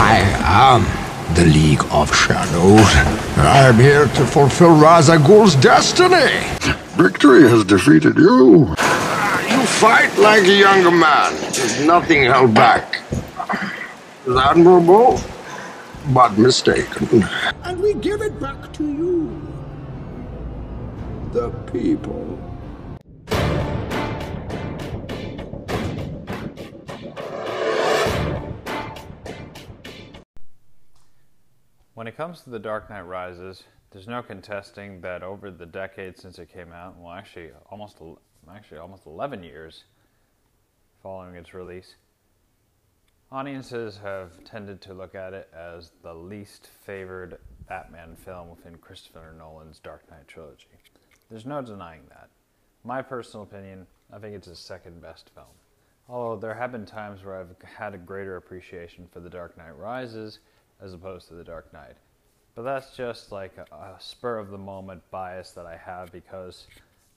I am the League of Shadows. I'm here to fulfill Ra's al Ghul's destiny. Victory has defeated you. Ah, you fight like a younger man. There's nothing held back. It's admirable, but mistaken. And we give it back to you. The people. When it comes to The Dark Knight Rises, there's no contesting that over the decades since it came out, well, actually almost actually almost 11 years following its release, audiences have tended to look at it as the least favored Batman film within Christopher Nolan's Dark Knight trilogy. There's no denying that. My personal opinion, I think it's his second best film. Although there have been times where I've had a greater appreciation for The Dark Knight Rises as opposed to The Dark Knight. But that's just like a, a spur of the moment bias that I have because,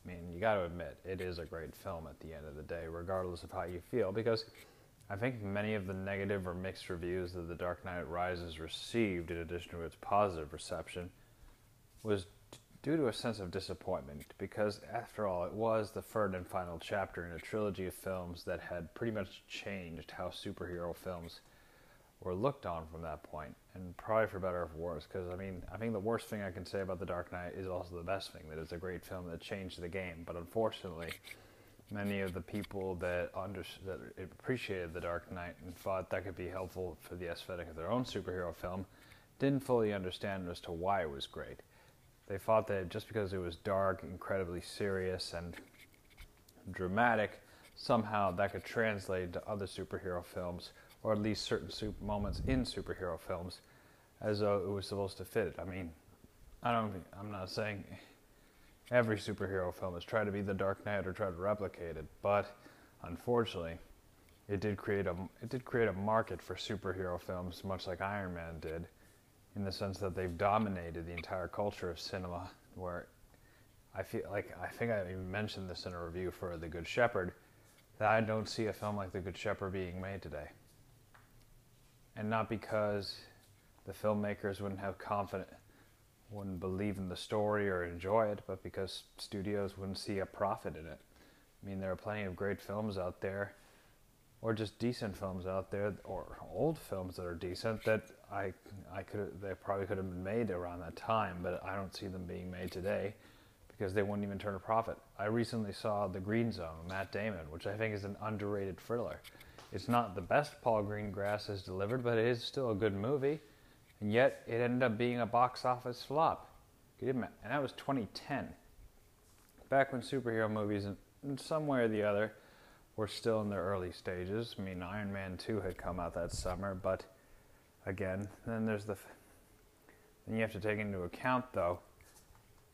I mean, you got to admit, it is a great film at the end of the day, regardless of how you feel. Because I think many of the negative or mixed reviews that The Dark Knight Rises received, in addition to its positive reception, was due to a sense of disappointment because, after all, it was the third and final chapter in a trilogy of films that had pretty much changed how superhero films were looked on from that point, and probably for better or for worse. Because I mean, I think the worst thing I can say about The Dark Knight is also the best thing that it's a great film that changed the game. But unfortunately, many of the people that under that appreciated The Dark Knight and thought that could be helpful for the aesthetic of their own superhero film didn't fully understand as to why it was great. They thought that just because it was dark, incredibly serious, and dramatic, somehow that could translate to other superhero films or at least certain super moments in superhero films, as though it was supposed to fit it. I mean, I don't. I'm not saying every superhero film has tried to be the Dark Knight or try to replicate it, but unfortunately, it did create a it did create a market for superhero films, much like Iron Man did, in the sense that they've dominated the entire culture of cinema. Where I feel like I think I even mentioned this in a review for The Good Shepherd, that I don't see a film like The Good Shepherd being made today and not because the filmmakers wouldn't have confidence, wouldn't believe in the story or enjoy it, but because studios wouldn't see a profit in it. I mean, there are plenty of great films out there, or just decent films out there, or old films that are decent that I I could they probably could have been made around that time, but I don't see them being made today because they wouldn't even turn a profit. I recently saw The Green Zone, Matt Damon, which I think is an underrated thriller. It's not the best Paul Greengrass has delivered, but it is still a good movie. And yet, it ended up being a box office flop. And that was 2010. Back when superhero movies, in some way or the other, were still in their early stages. I mean, Iron Man 2 had come out that summer, but again, then there's the. Then you have to take into account, though,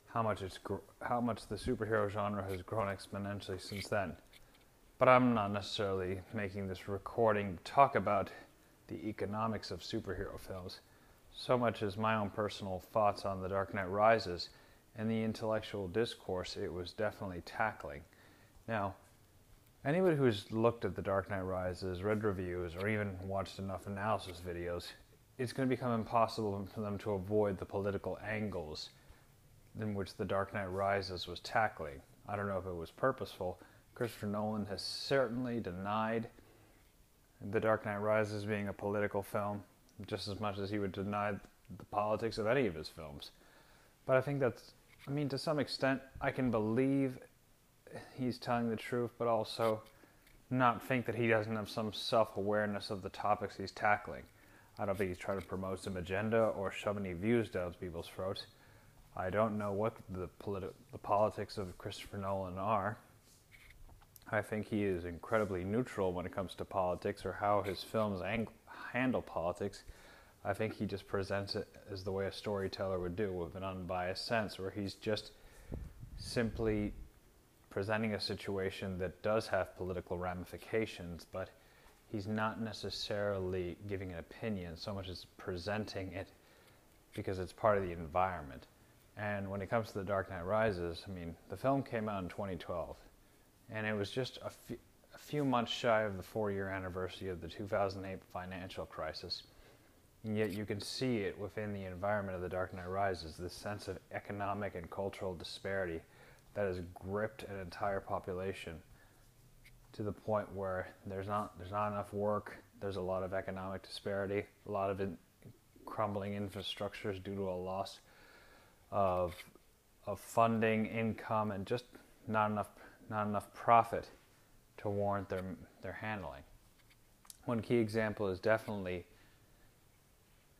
how much it's how much the superhero genre has grown exponentially since then. But I'm not necessarily making this recording talk about the economics of superhero films so much as my own personal thoughts on The Dark Knight Rises and the intellectual discourse it was definitely tackling. Now, anybody who's looked at The Dark Knight Rises, read reviews, or even watched enough analysis videos, it's going to become impossible for them to avoid the political angles in which The Dark Knight Rises was tackling. I don't know if it was purposeful, Christopher Nolan has certainly denied The Dark Knight Rises being a political film just as much as he would deny the politics of any of his films. But I think that's, I mean, to some extent, I can believe he's telling the truth, but also not think that he doesn't have some self awareness of the topics he's tackling. I don't think he's trying to promote some agenda or shove any views down people's throats. I don't know what the, politi- the politics of Christopher Nolan are. I think he is incredibly neutral when it comes to politics or how his films ang- handle politics. I think he just presents it as the way a storyteller would do, with an unbiased sense, where he's just simply presenting a situation that does have political ramifications, but he's not necessarily giving an opinion so much as presenting it because it's part of the environment. And when it comes to The Dark Knight Rises, I mean, the film came out in 2012 and it was just a few, few months shy of the four year anniversary of the 2008 financial crisis. And yet you can see it within the environment of The Dark Knight Rises, this sense of economic and cultural disparity that has gripped an entire population to the point where there's not there's not enough work, there's a lot of economic disparity, a lot of in, crumbling infrastructures due to a loss of of funding, income, and just not enough not enough profit to warrant their their handling. One key example is definitely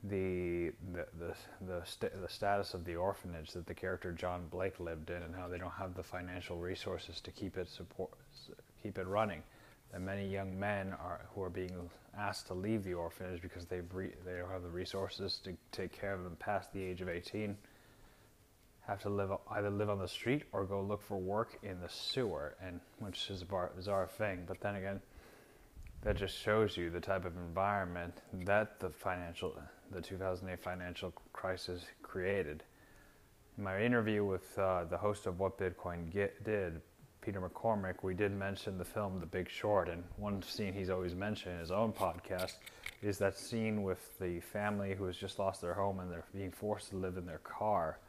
the the the the, st- the status of the orphanage that the character John Blake lived in, and how they don't have the financial resources to keep it support keep it running. That many young men are who are being asked to leave the orphanage because they re- they don't have the resources to take care of them past the age of 18 have to live either live on the street or go look for work in the sewer, and which is a bizarre thing. But then again, that just shows you the type of environment that the financial, the 2008 financial crisis created. In my interview with uh, the host of What Bitcoin Get, Did, Peter McCormack, we did mention the film The Big Short, and one scene he's always mentioned in his own podcast is that scene with the family who has just lost their home and they're being forced to live in their car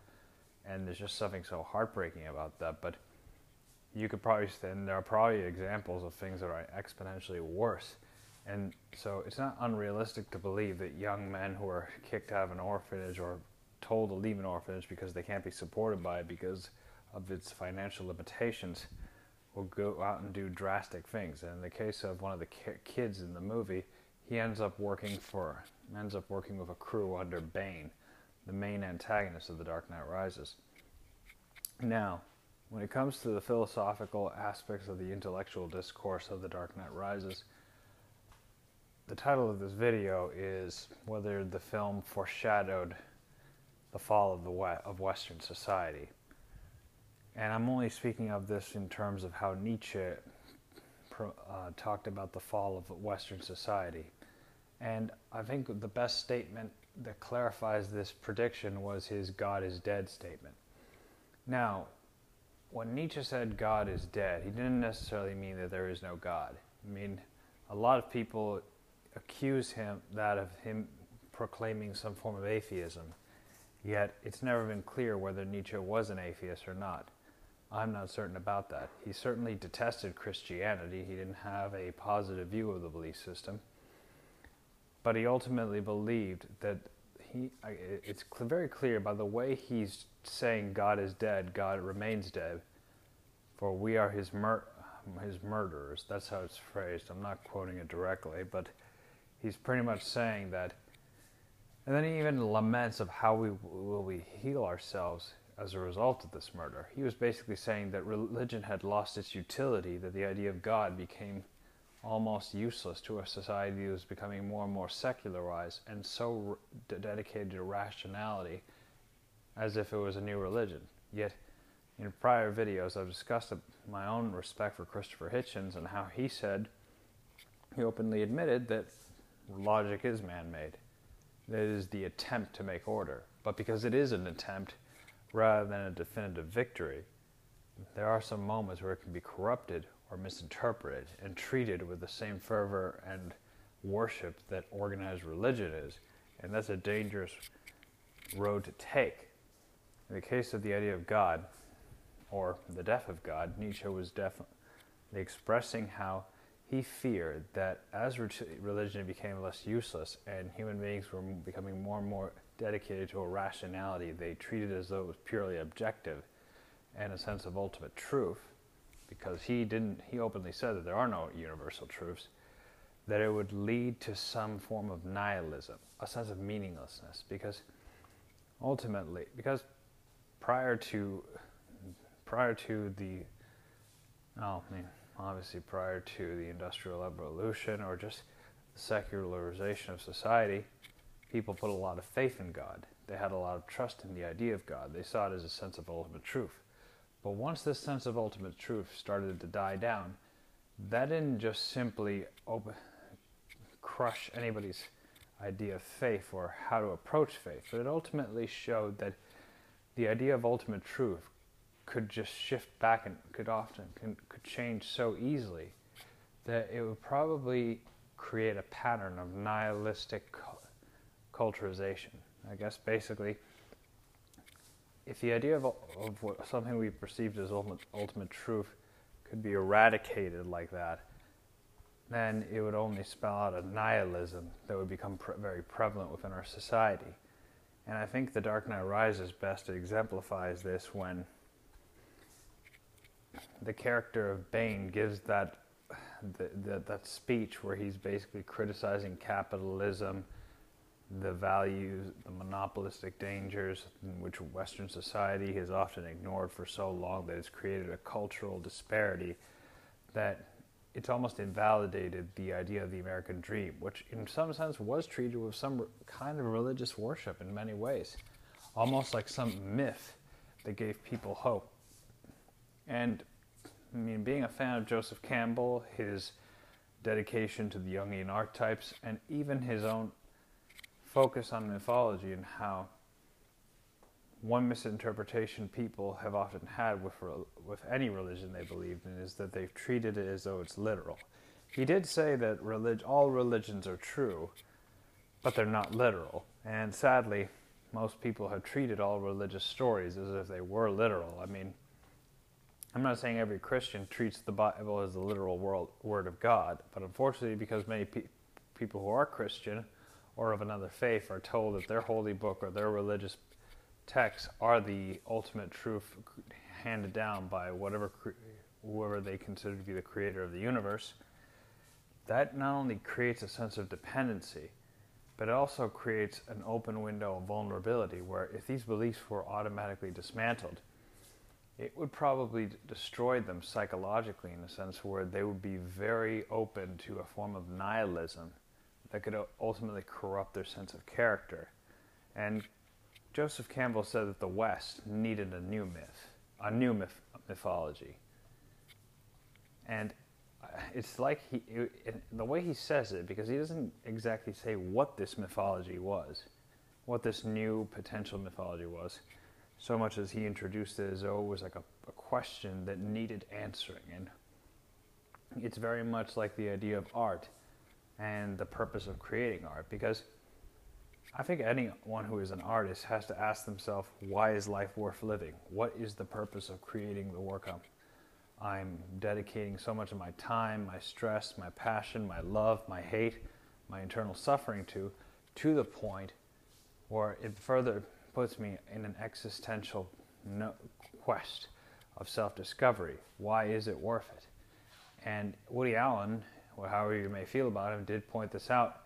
and there's just something so heartbreaking about that. But you could probably, and there are probably examples of things that are exponentially worse. And so it's not unrealistic to believe that young men who are kicked out of an orphanage or told to leave an orphanage because they can't be supported by it because of its financial limitations will go out and do drastic things. And in the case of one of the kids in the movie, he ends up working for ends up working with a crew under Bane, the main antagonist of The Dark Knight Rises. Now, when it comes to the philosophical aspects of the intellectual discourse of The Dark Knight Rises, the title of this video is whether the film foreshadowed the fall of the of Western society. And I'm only speaking of this in terms of how Nietzsche uh, talked about the fall of Western society. And I think the best statement that clarifies this prediction was his God is dead statement. Now, when Nietzsche said God is dead, he didn't necessarily mean that there is no God. I mean, a lot of people accuse him that of him proclaiming some form of atheism. Yet it's never been clear whether Nietzsche was an atheist or not. I'm not certain about that. He certainly detested Christianity. He didn't have a positive view of the belief system. But he ultimately believed that he, it's very clear by the way he's saying God is dead, God remains dead, for we are his, mur- his murderers. That's how it's phrased. I'm not quoting it directly, but he's pretty much saying that. And then he even laments of how we will we heal ourselves as a result of this murder. He was basically saying that religion had lost its utility, that the idea of God became almost useless to a society that was becoming more and more secularized and so dedicated to rationality as if it was a new religion. Yet, in prior videos, I've discussed my own respect for Christopher Hitchens and how he said, he openly admitted that logic is man made. That it is the attempt to make order. But because it is an attempt rather than a definitive victory, there are some moments where it can be corrupted or misinterpreted and treated with the same fervor and worship that organized religion is. And that's a dangerous road to take. In the case of the idea of God, or the death of God, Nietzsche was definitely expressing how he feared that as religion became less useless and human beings were becoming more and more dedicated to a rationality they treated as though it was purely objective and a sense of ultimate truth, because he didn't he openly said that there are no universal truths that it would lead to some form of nihilism a sense of meaninglessness because ultimately because prior to prior to the oh, I mean obviously prior to the industrial revolution or just the secularization of society people put a lot of faith in God. They had a lot of trust in the idea of God. They saw it as a sense of ultimate truth but once this sense of ultimate truth started to die down, that didn't just simply crush anybody's idea of faith or how to approach faith, but it ultimately showed that the idea of ultimate truth could just shift back and could often can, could change so easily that it would probably create a pattern of nihilistic culturization. I guess basically, if the idea of, of what, something we perceived as ultimate, ultimate truth could be eradicated like that, then it would only spell out a nihilism that would become very prevalent within our society. And I think The Dark Knight Rises best exemplifies this when the character of Bane gives that the, the, that speech where he's basically criticizing capitalism, the values, the monopolistic dangers which Western society has often ignored for so long that it's created a cultural disparity that it's almost invalidated the idea of the American dream, which in some sense was treated with some kind of religious worship in many ways, almost like some myth that gave people hope. And I mean, being a fan of Joseph Campbell, his dedication to the Jungian archetypes, and even his own focus on mythology and how one misinterpretation people have often had with with any religion they believed in is that they've treated it as though it's literal. He did say that relig- all religions are true, but they're not literal. And sadly, most people have treated all religious stories as if they were literal. I mean, I'm not saying every Christian treats the Bible as the literal world, word of God, but unfortunately, because many pe- people who are Christian or of another faith are told that their holy book or their religious texts are the ultimate truth handed down by whatever whoever they consider to be the creator of the universe, that not only creates a sense of dependency, but it also creates an open window of vulnerability where if these beliefs were automatically dismantled, it would probably destroy them psychologically in a sense where they would be very open to a form of nihilism that could uh, ultimately corrupt their sense of character. And Joseph Campbell said that the West needed a new myth, a new myth, mythology. And uh, it's like he, it, the way he says it, because he doesn't exactly say what this mythology was, what this new potential mythology was, so much as he introduced it as though it was like a, a question that needed answering. And it's very much like the idea of art and the purpose of creating art, because I think anyone who is an artist has to ask themselves, why is life worth living? What is the purpose of creating the work I'm, I'm dedicating so much of my time, my stress, my passion, my love, my hate, my internal suffering to, to the point where it further puts me in an existential no- quest of self discovery. Why is it worth it? And Woody Allen, or however you may feel about him, did point this out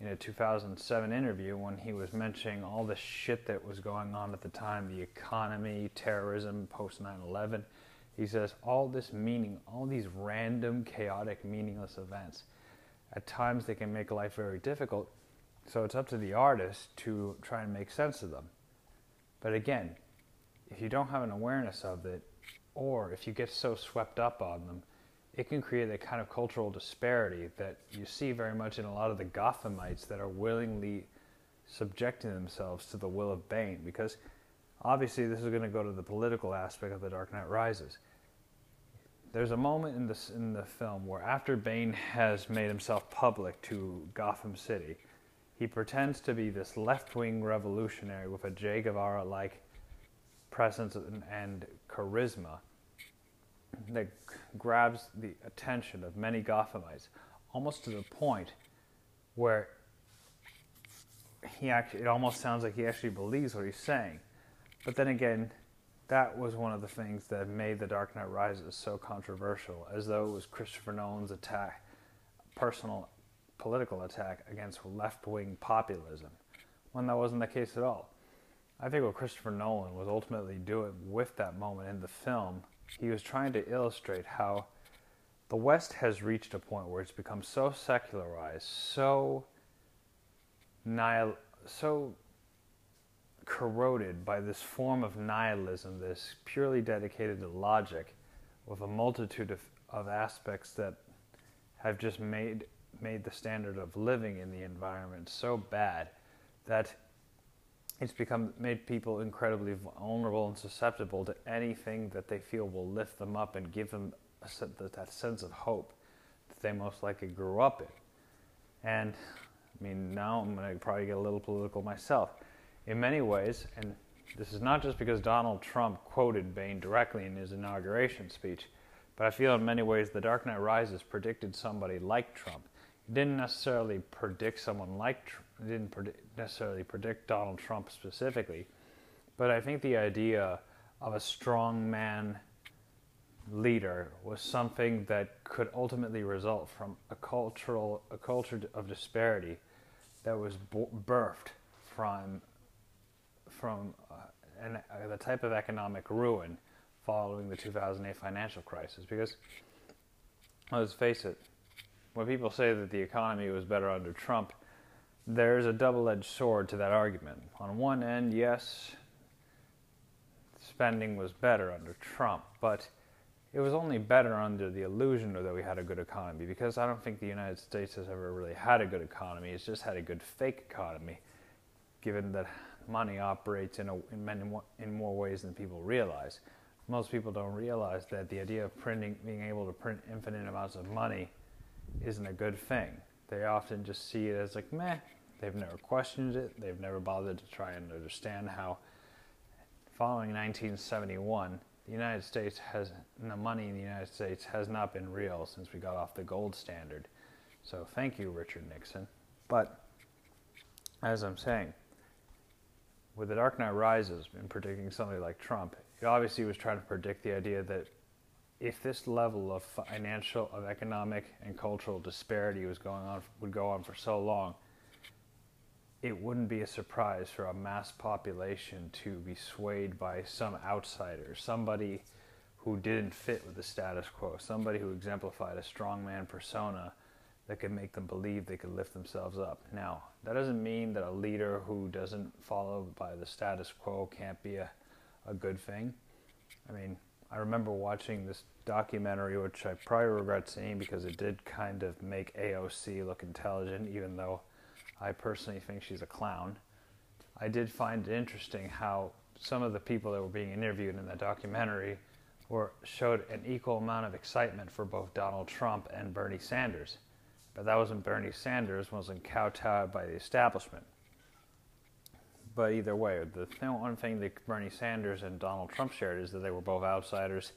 in a 2007 interview when he was mentioning all the shit that was going on at the time the economy, terrorism, post 9 11. He says, all this meaning, all these random, chaotic, meaningless events, at times they can make life very difficult. So it's up to the artist to try and make sense of them. But again, if you don't have an awareness of it, or if you get so swept up on them, it can create a kind of cultural disparity that you see very much in a lot of the Gothamites that are willingly subjecting themselves to the will of Bane. Because obviously, this is going to go to the political aspect of The Dark Knight Rises. There's a moment in, this, in the film where, after Bane has made himself public to Gotham City, he pretends to be this left wing revolutionary with a Che Guevara like presence and, and charisma that grabs the attention of many Gothamites, almost to the point where he actually, it almost sounds like he actually believes what he's saying. But then again, that was one of the things that made The Dark Knight Rises so controversial, as though it was Christopher Nolan's attack, personal political attack against left wing populism, when that wasn't the case at all. I think what Christopher Nolan was ultimately doing with that moment in the film he was trying to illustrate how the West has reached a point where it's become so secularized, so nihil- so corroded by this form of nihilism, this purely dedicated to logic, with a multitude of, of aspects that have just made made the standard of living in the environment so bad that it's become made people incredibly vulnerable and susceptible to anything that they feel will lift them up and give them a, that sense of hope that they most likely grew up in. And I mean, now I'm going to probably get a little political myself. In many ways, and this is not just because Donald Trump quoted Bane directly in his inauguration speech, but I feel in many ways The Dark Knight Rises predicted somebody like Trump. It didn't necessarily predict someone like Trump, didn't predict, necessarily predict Donald Trump specifically, but I think the idea of a strong man leader was something that could ultimately result from a cultural a culture of disparity that was birthed from from uh, an, uh, the type of economic ruin following the 2008 financial crisis. Because let's face it when people say that the economy was better under Trump there's a double-edged sword to that argument on one end yes spending was better under Trump but it was only better under the illusion that we had a good economy because I don't think the United States has ever really had a good economy. It's just had a good fake economy, given that money operates in, a, in, many in more ways than people realize. Most people don't realize that the idea of printing, being able to print infinite amounts of money, isn't a good thing. They often just see it as like meh. They've never questioned it. They've never bothered to try and understand how, following 1971 the United States has the money in the United States has not been real since we got off the gold standard. So thank you, Richard Nixon. But as I'm saying, with the Dark Knight Rises in predicting somebody like Trump, it obviously was trying to predict the idea that if this level of financial, of economic, and cultural disparity was going on would go on for so long, it wouldn't be a surprise for a mass population to be swayed by some outsider, somebody who didn't fit with the status quo, somebody who exemplified a strongman persona that could make them believe they could lift themselves up. Now, that doesn't mean that a leader who doesn't follow by the status quo can't be a, a good thing. I mean, I remember watching this documentary, which I probably regret seeing because it did kind of make AOC look intelligent, even though I personally think she's a clown. I did find it interesting how some of the people that were being interviewed in the documentary were showed an equal amount of excitement for both Donald Trump and Bernie Sanders. But that wasn't Bernie Sanders wasn't kowtowed by the establishment. But either way, the one thing that Bernie Sanders and Donald Trump shared is that they were both outsiders.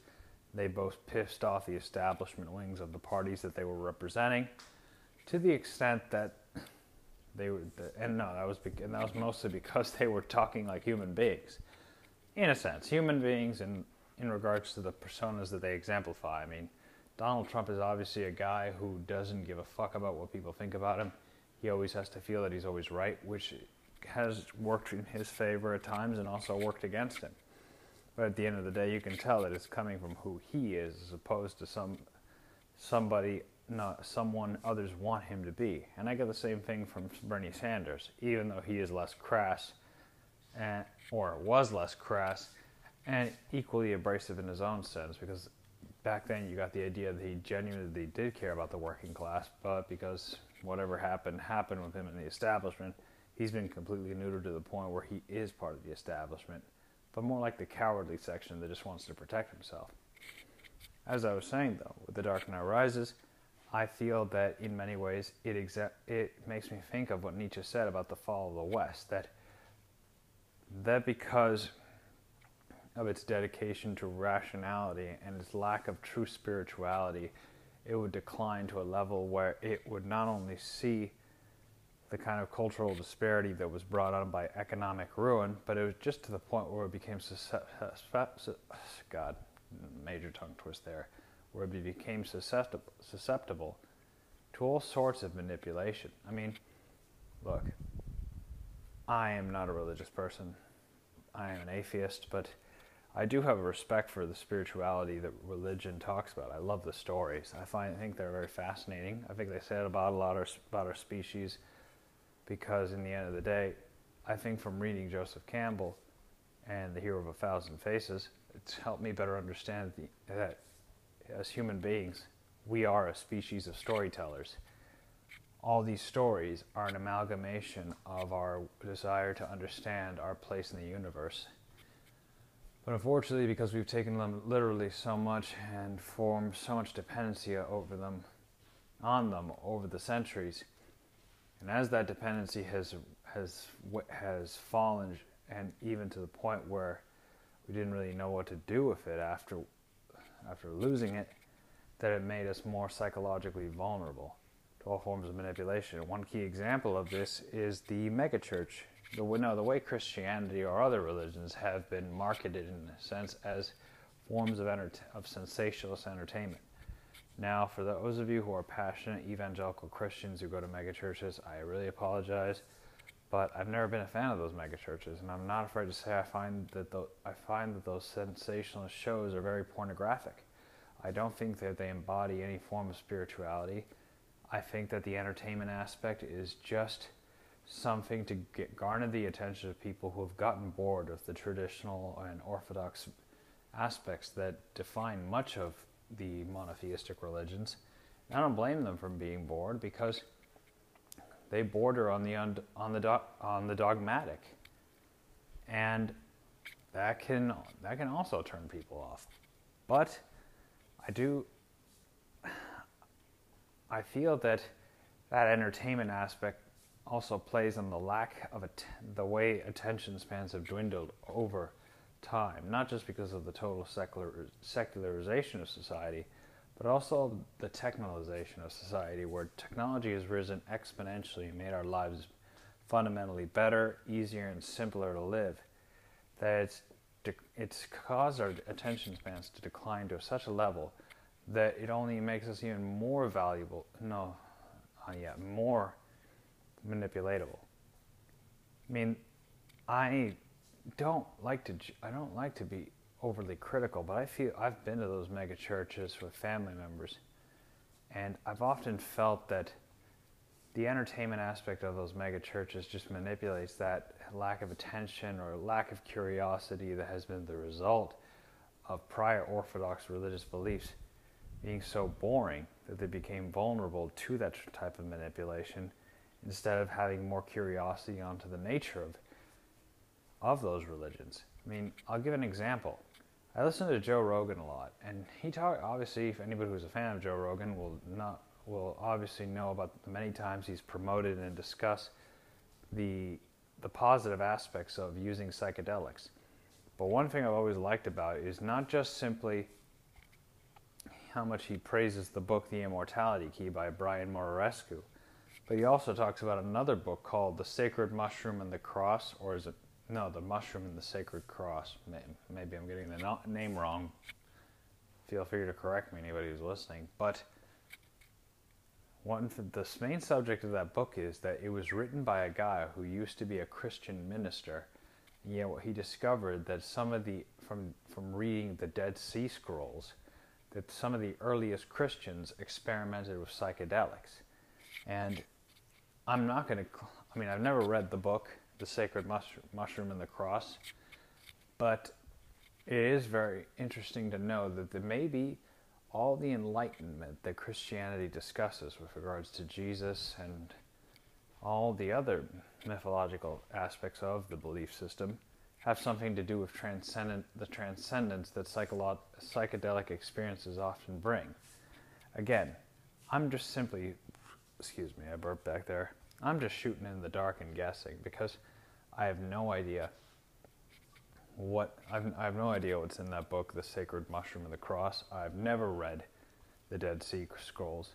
They both pissed off the establishment wings of the parties that they were representing to the extent that they were, and no, that was and that was mostly because they were talking like human beings, in a sense, human beings, in in regards to the personas that they exemplify. I mean, Donald Trump is obviously a guy who doesn't give a fuck about what people think about him. He always has to feel that he's always right, which has worked in his favor at times and also worked against him. But at the end of the day, you can tell that it's coming from who he is, as opposed to some somebody not someone others want him to be. And I get the same thing from Bernie Sanders, even though he is less crass, and, or was less crass, and equally abrasive in his own sense, because back then you got the idea that he genuinely did care about the working class, but because whatever happened happened with him in the establishment, he's been completely neutered to the point where he is part of the establishment, but more like the cowardly section that just wants to protect himself. As I was saying, though, with The Dark Knight Rises, I feel that in many ways it exa- it makes me think of what Nietzsche said about the fall of the West that that because of its dedication to rationality and its lack of true spirituality, it would decline to a level where it would not only see the kind of cultural disparity that was brought on by economic ruin, but it was just to the point where it became God, major tongue twist there where we became susceptible, susceptible to all sorts of manipulation. I mean, look, I am not a religious person. I am an atheist, but I do have a respect for the spirituality that religion talks about. I love the stories. I find think they're very fascinating. I think they said about a lot of, about our species because in the end of the day, I think from reading Joseph Campbell and The Hero of a Thousand Faces, it's helped me better understand the, that as human beings, we are a species of storytellers. All these stories are an amalgamation of our desire to understand our place in the universe. But unfortunately, because we've taken them literally so much and formed so much dependency over them, on them over the centuries, And as that dependency has has has fallen, and even to the point where we didn't really know what to do with it after after losing it, that it made us more psychologically vulnerable to all forms of manipulation. One key example of this is the megachurch. The, no, the way Christianity or other religions have been marketed in a sense as forms of, enter- of sensationalist entertainment. Now, for those of you who are passionate evangelical Christians who go to megachurches, I really apologize, but I've never been a fan of those megachurches, and I'm not afraid to say I find that the, I find that those sensationalist shows are very pornographic. I don't think that they embody any form of spirituality. I think that the entertainment aspect is just something to get, garner the attention of people who have gotten bored with the traditional and orthodox aspects that define much of the monotheistic religions. And I don't blame them for being bored because they border on the on the do, on the dogmatic, and that can that can also turn people off. But I do I feel that that entertainment aspect also plays on the lack of att- the way attention spans have dwindled over time, not just because of the total secular, secularization of society, but also the technologization of society, where technology has risen exponentially and made our lives fundamentally better, easier, and simpler to live. That it's, it's caused our attention spans to decline to such a level that it only makes us even more valuable. No, uh, yeah, more manipulatable. I mean, I don't like to I don't like to be overly critical, but I feel I've been to those mega churches with family members, and I've often felt that the entertainment aspect of those mega churches just manipulates that lack of attention or lack of curiosity that has been the result of prior orthodox religious beliefs being so boring that they became vulnerable to that type of manipulation instead of having more curiosity onto the nature of of those religions. I mean, I'll give an example. I listen to Joe Rogan a lot, and he talk. Obviously, if anybody who's a fan of Joe Rogan will not will obviously know about the many times he's promoted and discussed the the positive aspects of using psychedelics. But one thing I've always liked about it is not just simply how much he praises the book The Immortality Key by Brian Muraresku, but he also talks about another book called The Sacred Mushroom and the Cross, or is it no, the mushroom and the sacred cross. Maybe I'm getting the name wrong. Feel free to correct me, anybody who's listening. But one, the main subject of that book is that it was written by a guy who used to be a Christian minister. Yet, what he discovered that some of the from from reading the Dead Sea Scrolls, that some of the earliest Christians experimented with psychedelics, and I'm not going to. I mean, I've never read the book the sacred mushroom, mushroom and the cross. But it is very interesting to know that there may be all the enlightenment that Christianity discusses with regards to Jesus and all the other mythological aspects of the belief system have something to do with transcendent, the transcendence that psycholo- psychedelic experiences often bring. Again, I'm just simply, excuse me, I burped back there. I'm just shooting in the dark and guessing because I have no idea what I've, I have no idea what's in that book, The Sacred Mushroom and the Cross. I've never read the Dead Sea Scrolls,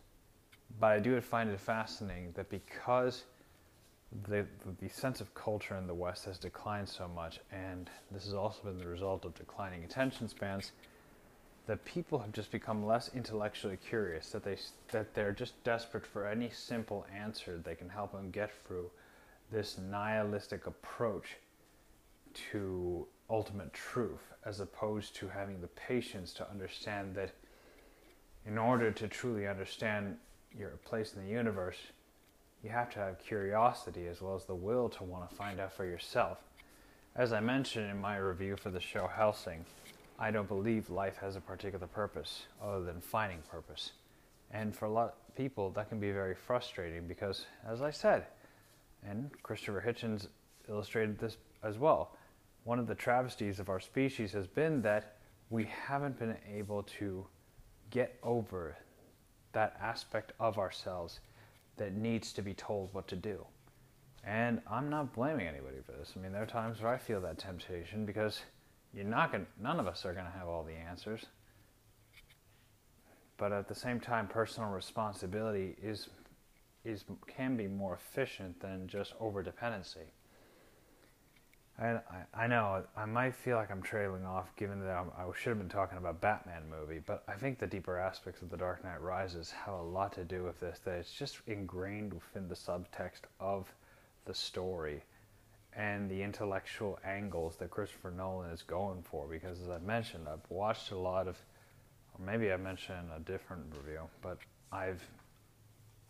but I do find it fascinating that because the the sense of culture in the West has declined so much, and this has also been the result of declining attention spans. That people have just become less intellectually curious. That they that they're just desperate for any simple answer they can help them get through this nihilistic approach to ultimate truth as opposed to having the patience to understand that in order to truly understand your place in the universe, you have to have curiosity as well as the will to want to find out for yourself. As I mentioned in my review for the show Hellsing, I don't believe life has a particular purpose other than finding purpose. And for a lot of people, that can be very frustrating because, as I said, and Christopher Hitchens illustrated this as well. One of the travesties of our species has been that we haven't been able to get over that aspect of ourselves that needs to be told what to do. And I'm not blaming anybody for this. I mean, there are times where I feel that temptation because you're not going none of us are going to have all the answers. But at the same time, personal responsibility is is can be more efficient than just over dependency. I, I know I might feel like I'm trailing off, given that I'm, i should have been talking about Batman movie, but I think the deeper aspects of The Dark Knight Rises have a lot to do with this. That it's just ingrained within the subtext of the story and the intellectual angles that Christopher Nolan is going for. Because as I mentioned, I've watched a lot of, or maybe I mentioned a different review, but I've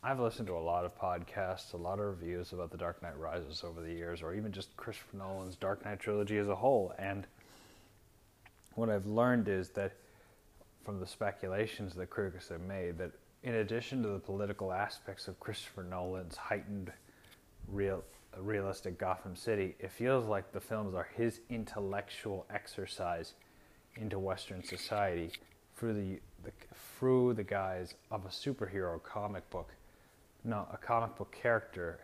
I've listened to a lot of podcasts, a lot of reviews about The Dark Knight Rises over the years, or even just Christopher Nolan's Dark Knight trilogy as a whole. And what I've learned is that from the speculations that critics have made, that in addition to the political aspects of Christopher Nolan's heightened real realistic Gotham City, it feels like the films are his intellectual exercise into Western society through the, the through the guise of a superhero comic book no, a comic book character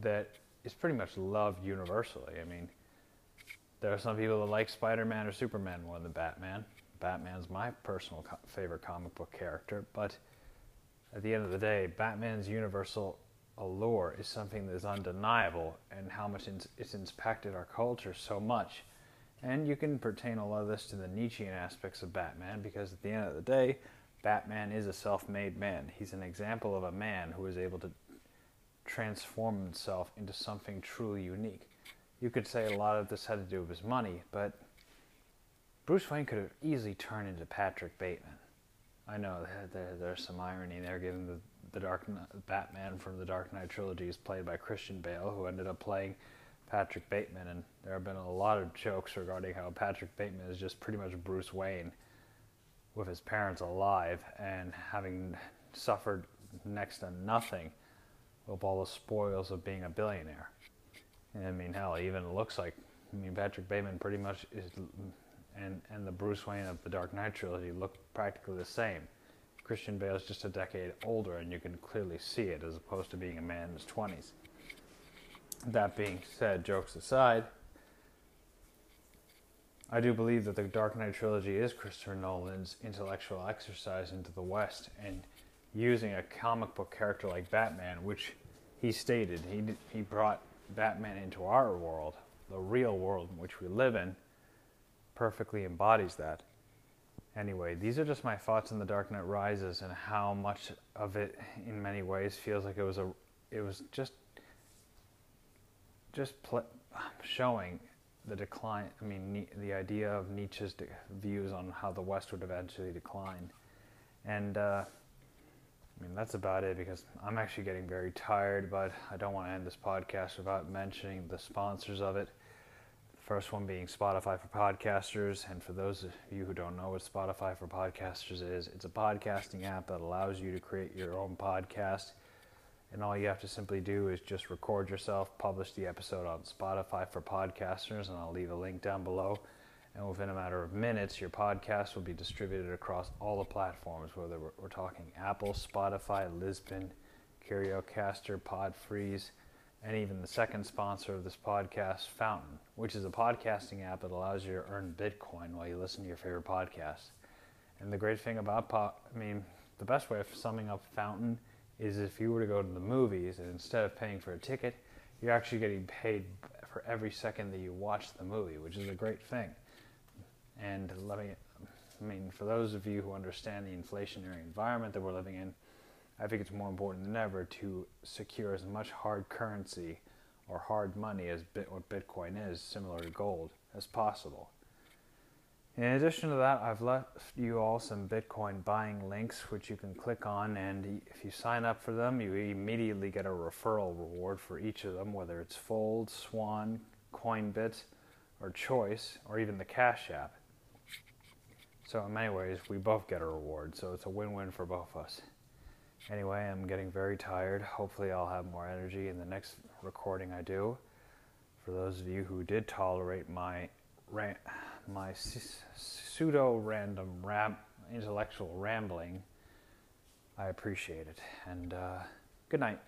that is pretty much loved universally. I mean, there are some people that like Spider-Man or Superman more than Batman. Batman's my personal co- favorite comic book character, but at the end of the day, Batman's universal allure is something that is undeniable, and how much it's impacted our culture so much. And you can pertain a lot of this to the Nietzschean aspects of Batman, because at the end of the day, Batman is a self made man. He's an example of a man who is able to transform himself into something truly unique. You could say a lot of this had to do with his money, but Bruce Wayne could have easily turned into Patrick Bateman. I know there's some irony there, given the, the Dark Batman from the Dark Knight trilogy is played by Christian Bale, who ended up playing Patrick Bateman, and there have been a lot of jokes regarding how Patrick Bateman is just pretty much Bruce Wayne with his parents alive and having suffered next to nothing with all the spoils of being a billionaire. And I mean, hell, even looks like I mean Patrick Bateman pretty much is, and and the Bruce Wayne of the Dark Knight trilogy look practically the same. Christian Bale is just a decade older, and you can clearly see it as opposed to being a man in his twenties. That being said, jokes aside, I do believe that the Dark Knight trilogy is Christopher Nolan's intellectual exercise into the West, and using a comic book character like Batman, which he stated he he brought Batman into our world, the real world in which we live in, perfectly embodies that. Anyway, these are just my thoughts on The Dark Knight Rises and how much of it, in many ways, feels like it was a, it was just, just pl- showing the decline, I mean, the idea of Nietzsche's de- views on how the West would eventually decline. And uh, I mean, that's about it because I'm actually getting very tired, but I don't want to end this podcast without mentioning the sponsors of it. First one being Spotify for Podcasters. And for those of you who don't know what Spotify for Podcasters is, it's a podcasting app that allows you to create your own podcast and all you have to simply do is just record yourself, publish the episode on Spotify for podcasters, and I'll leave a link down below. And within a matter of minutes, your podcast will be distributed across all the platforms, whether we're, we're talking Apple, Spotify, Libsyn, CurioCaster, Podfreeze, and even the second sponsor of this podcast, Fountain, which is a podcasting app that allows you to earn Bitcoin while you listen to your favorite podcast. And the great thing about, po- I mean, the best way of summing up Fountain is if you were to go to the movies and instead of paying for a ticket, you're actually getting paid for every second that you watch the movie, which is a great thing. And let me, I mean, for those of you who understand the inflationary environment that we're living in, I think it's more important than ever to secure as much hard currency or hard money as bit, what Bitcoin is, similar to gold, as possible. In addition to that, I've left you all some Bitcoin buying links which you can click on, and if you sign up for them, you immediately get a referral reward for each of them, whether it's Fold, Swan, Coinbit, or Choice, or even the Cash App. So, in many ways, we both get a reward, so it's a win win for both of us. Anyway, I'm getting very tired. Hopefully, I'll have more energy in the next recording I do. For those of you who did tolerate my rant my pseudo random ram- intellectual rambling, I appreciate it. And uh, Good night.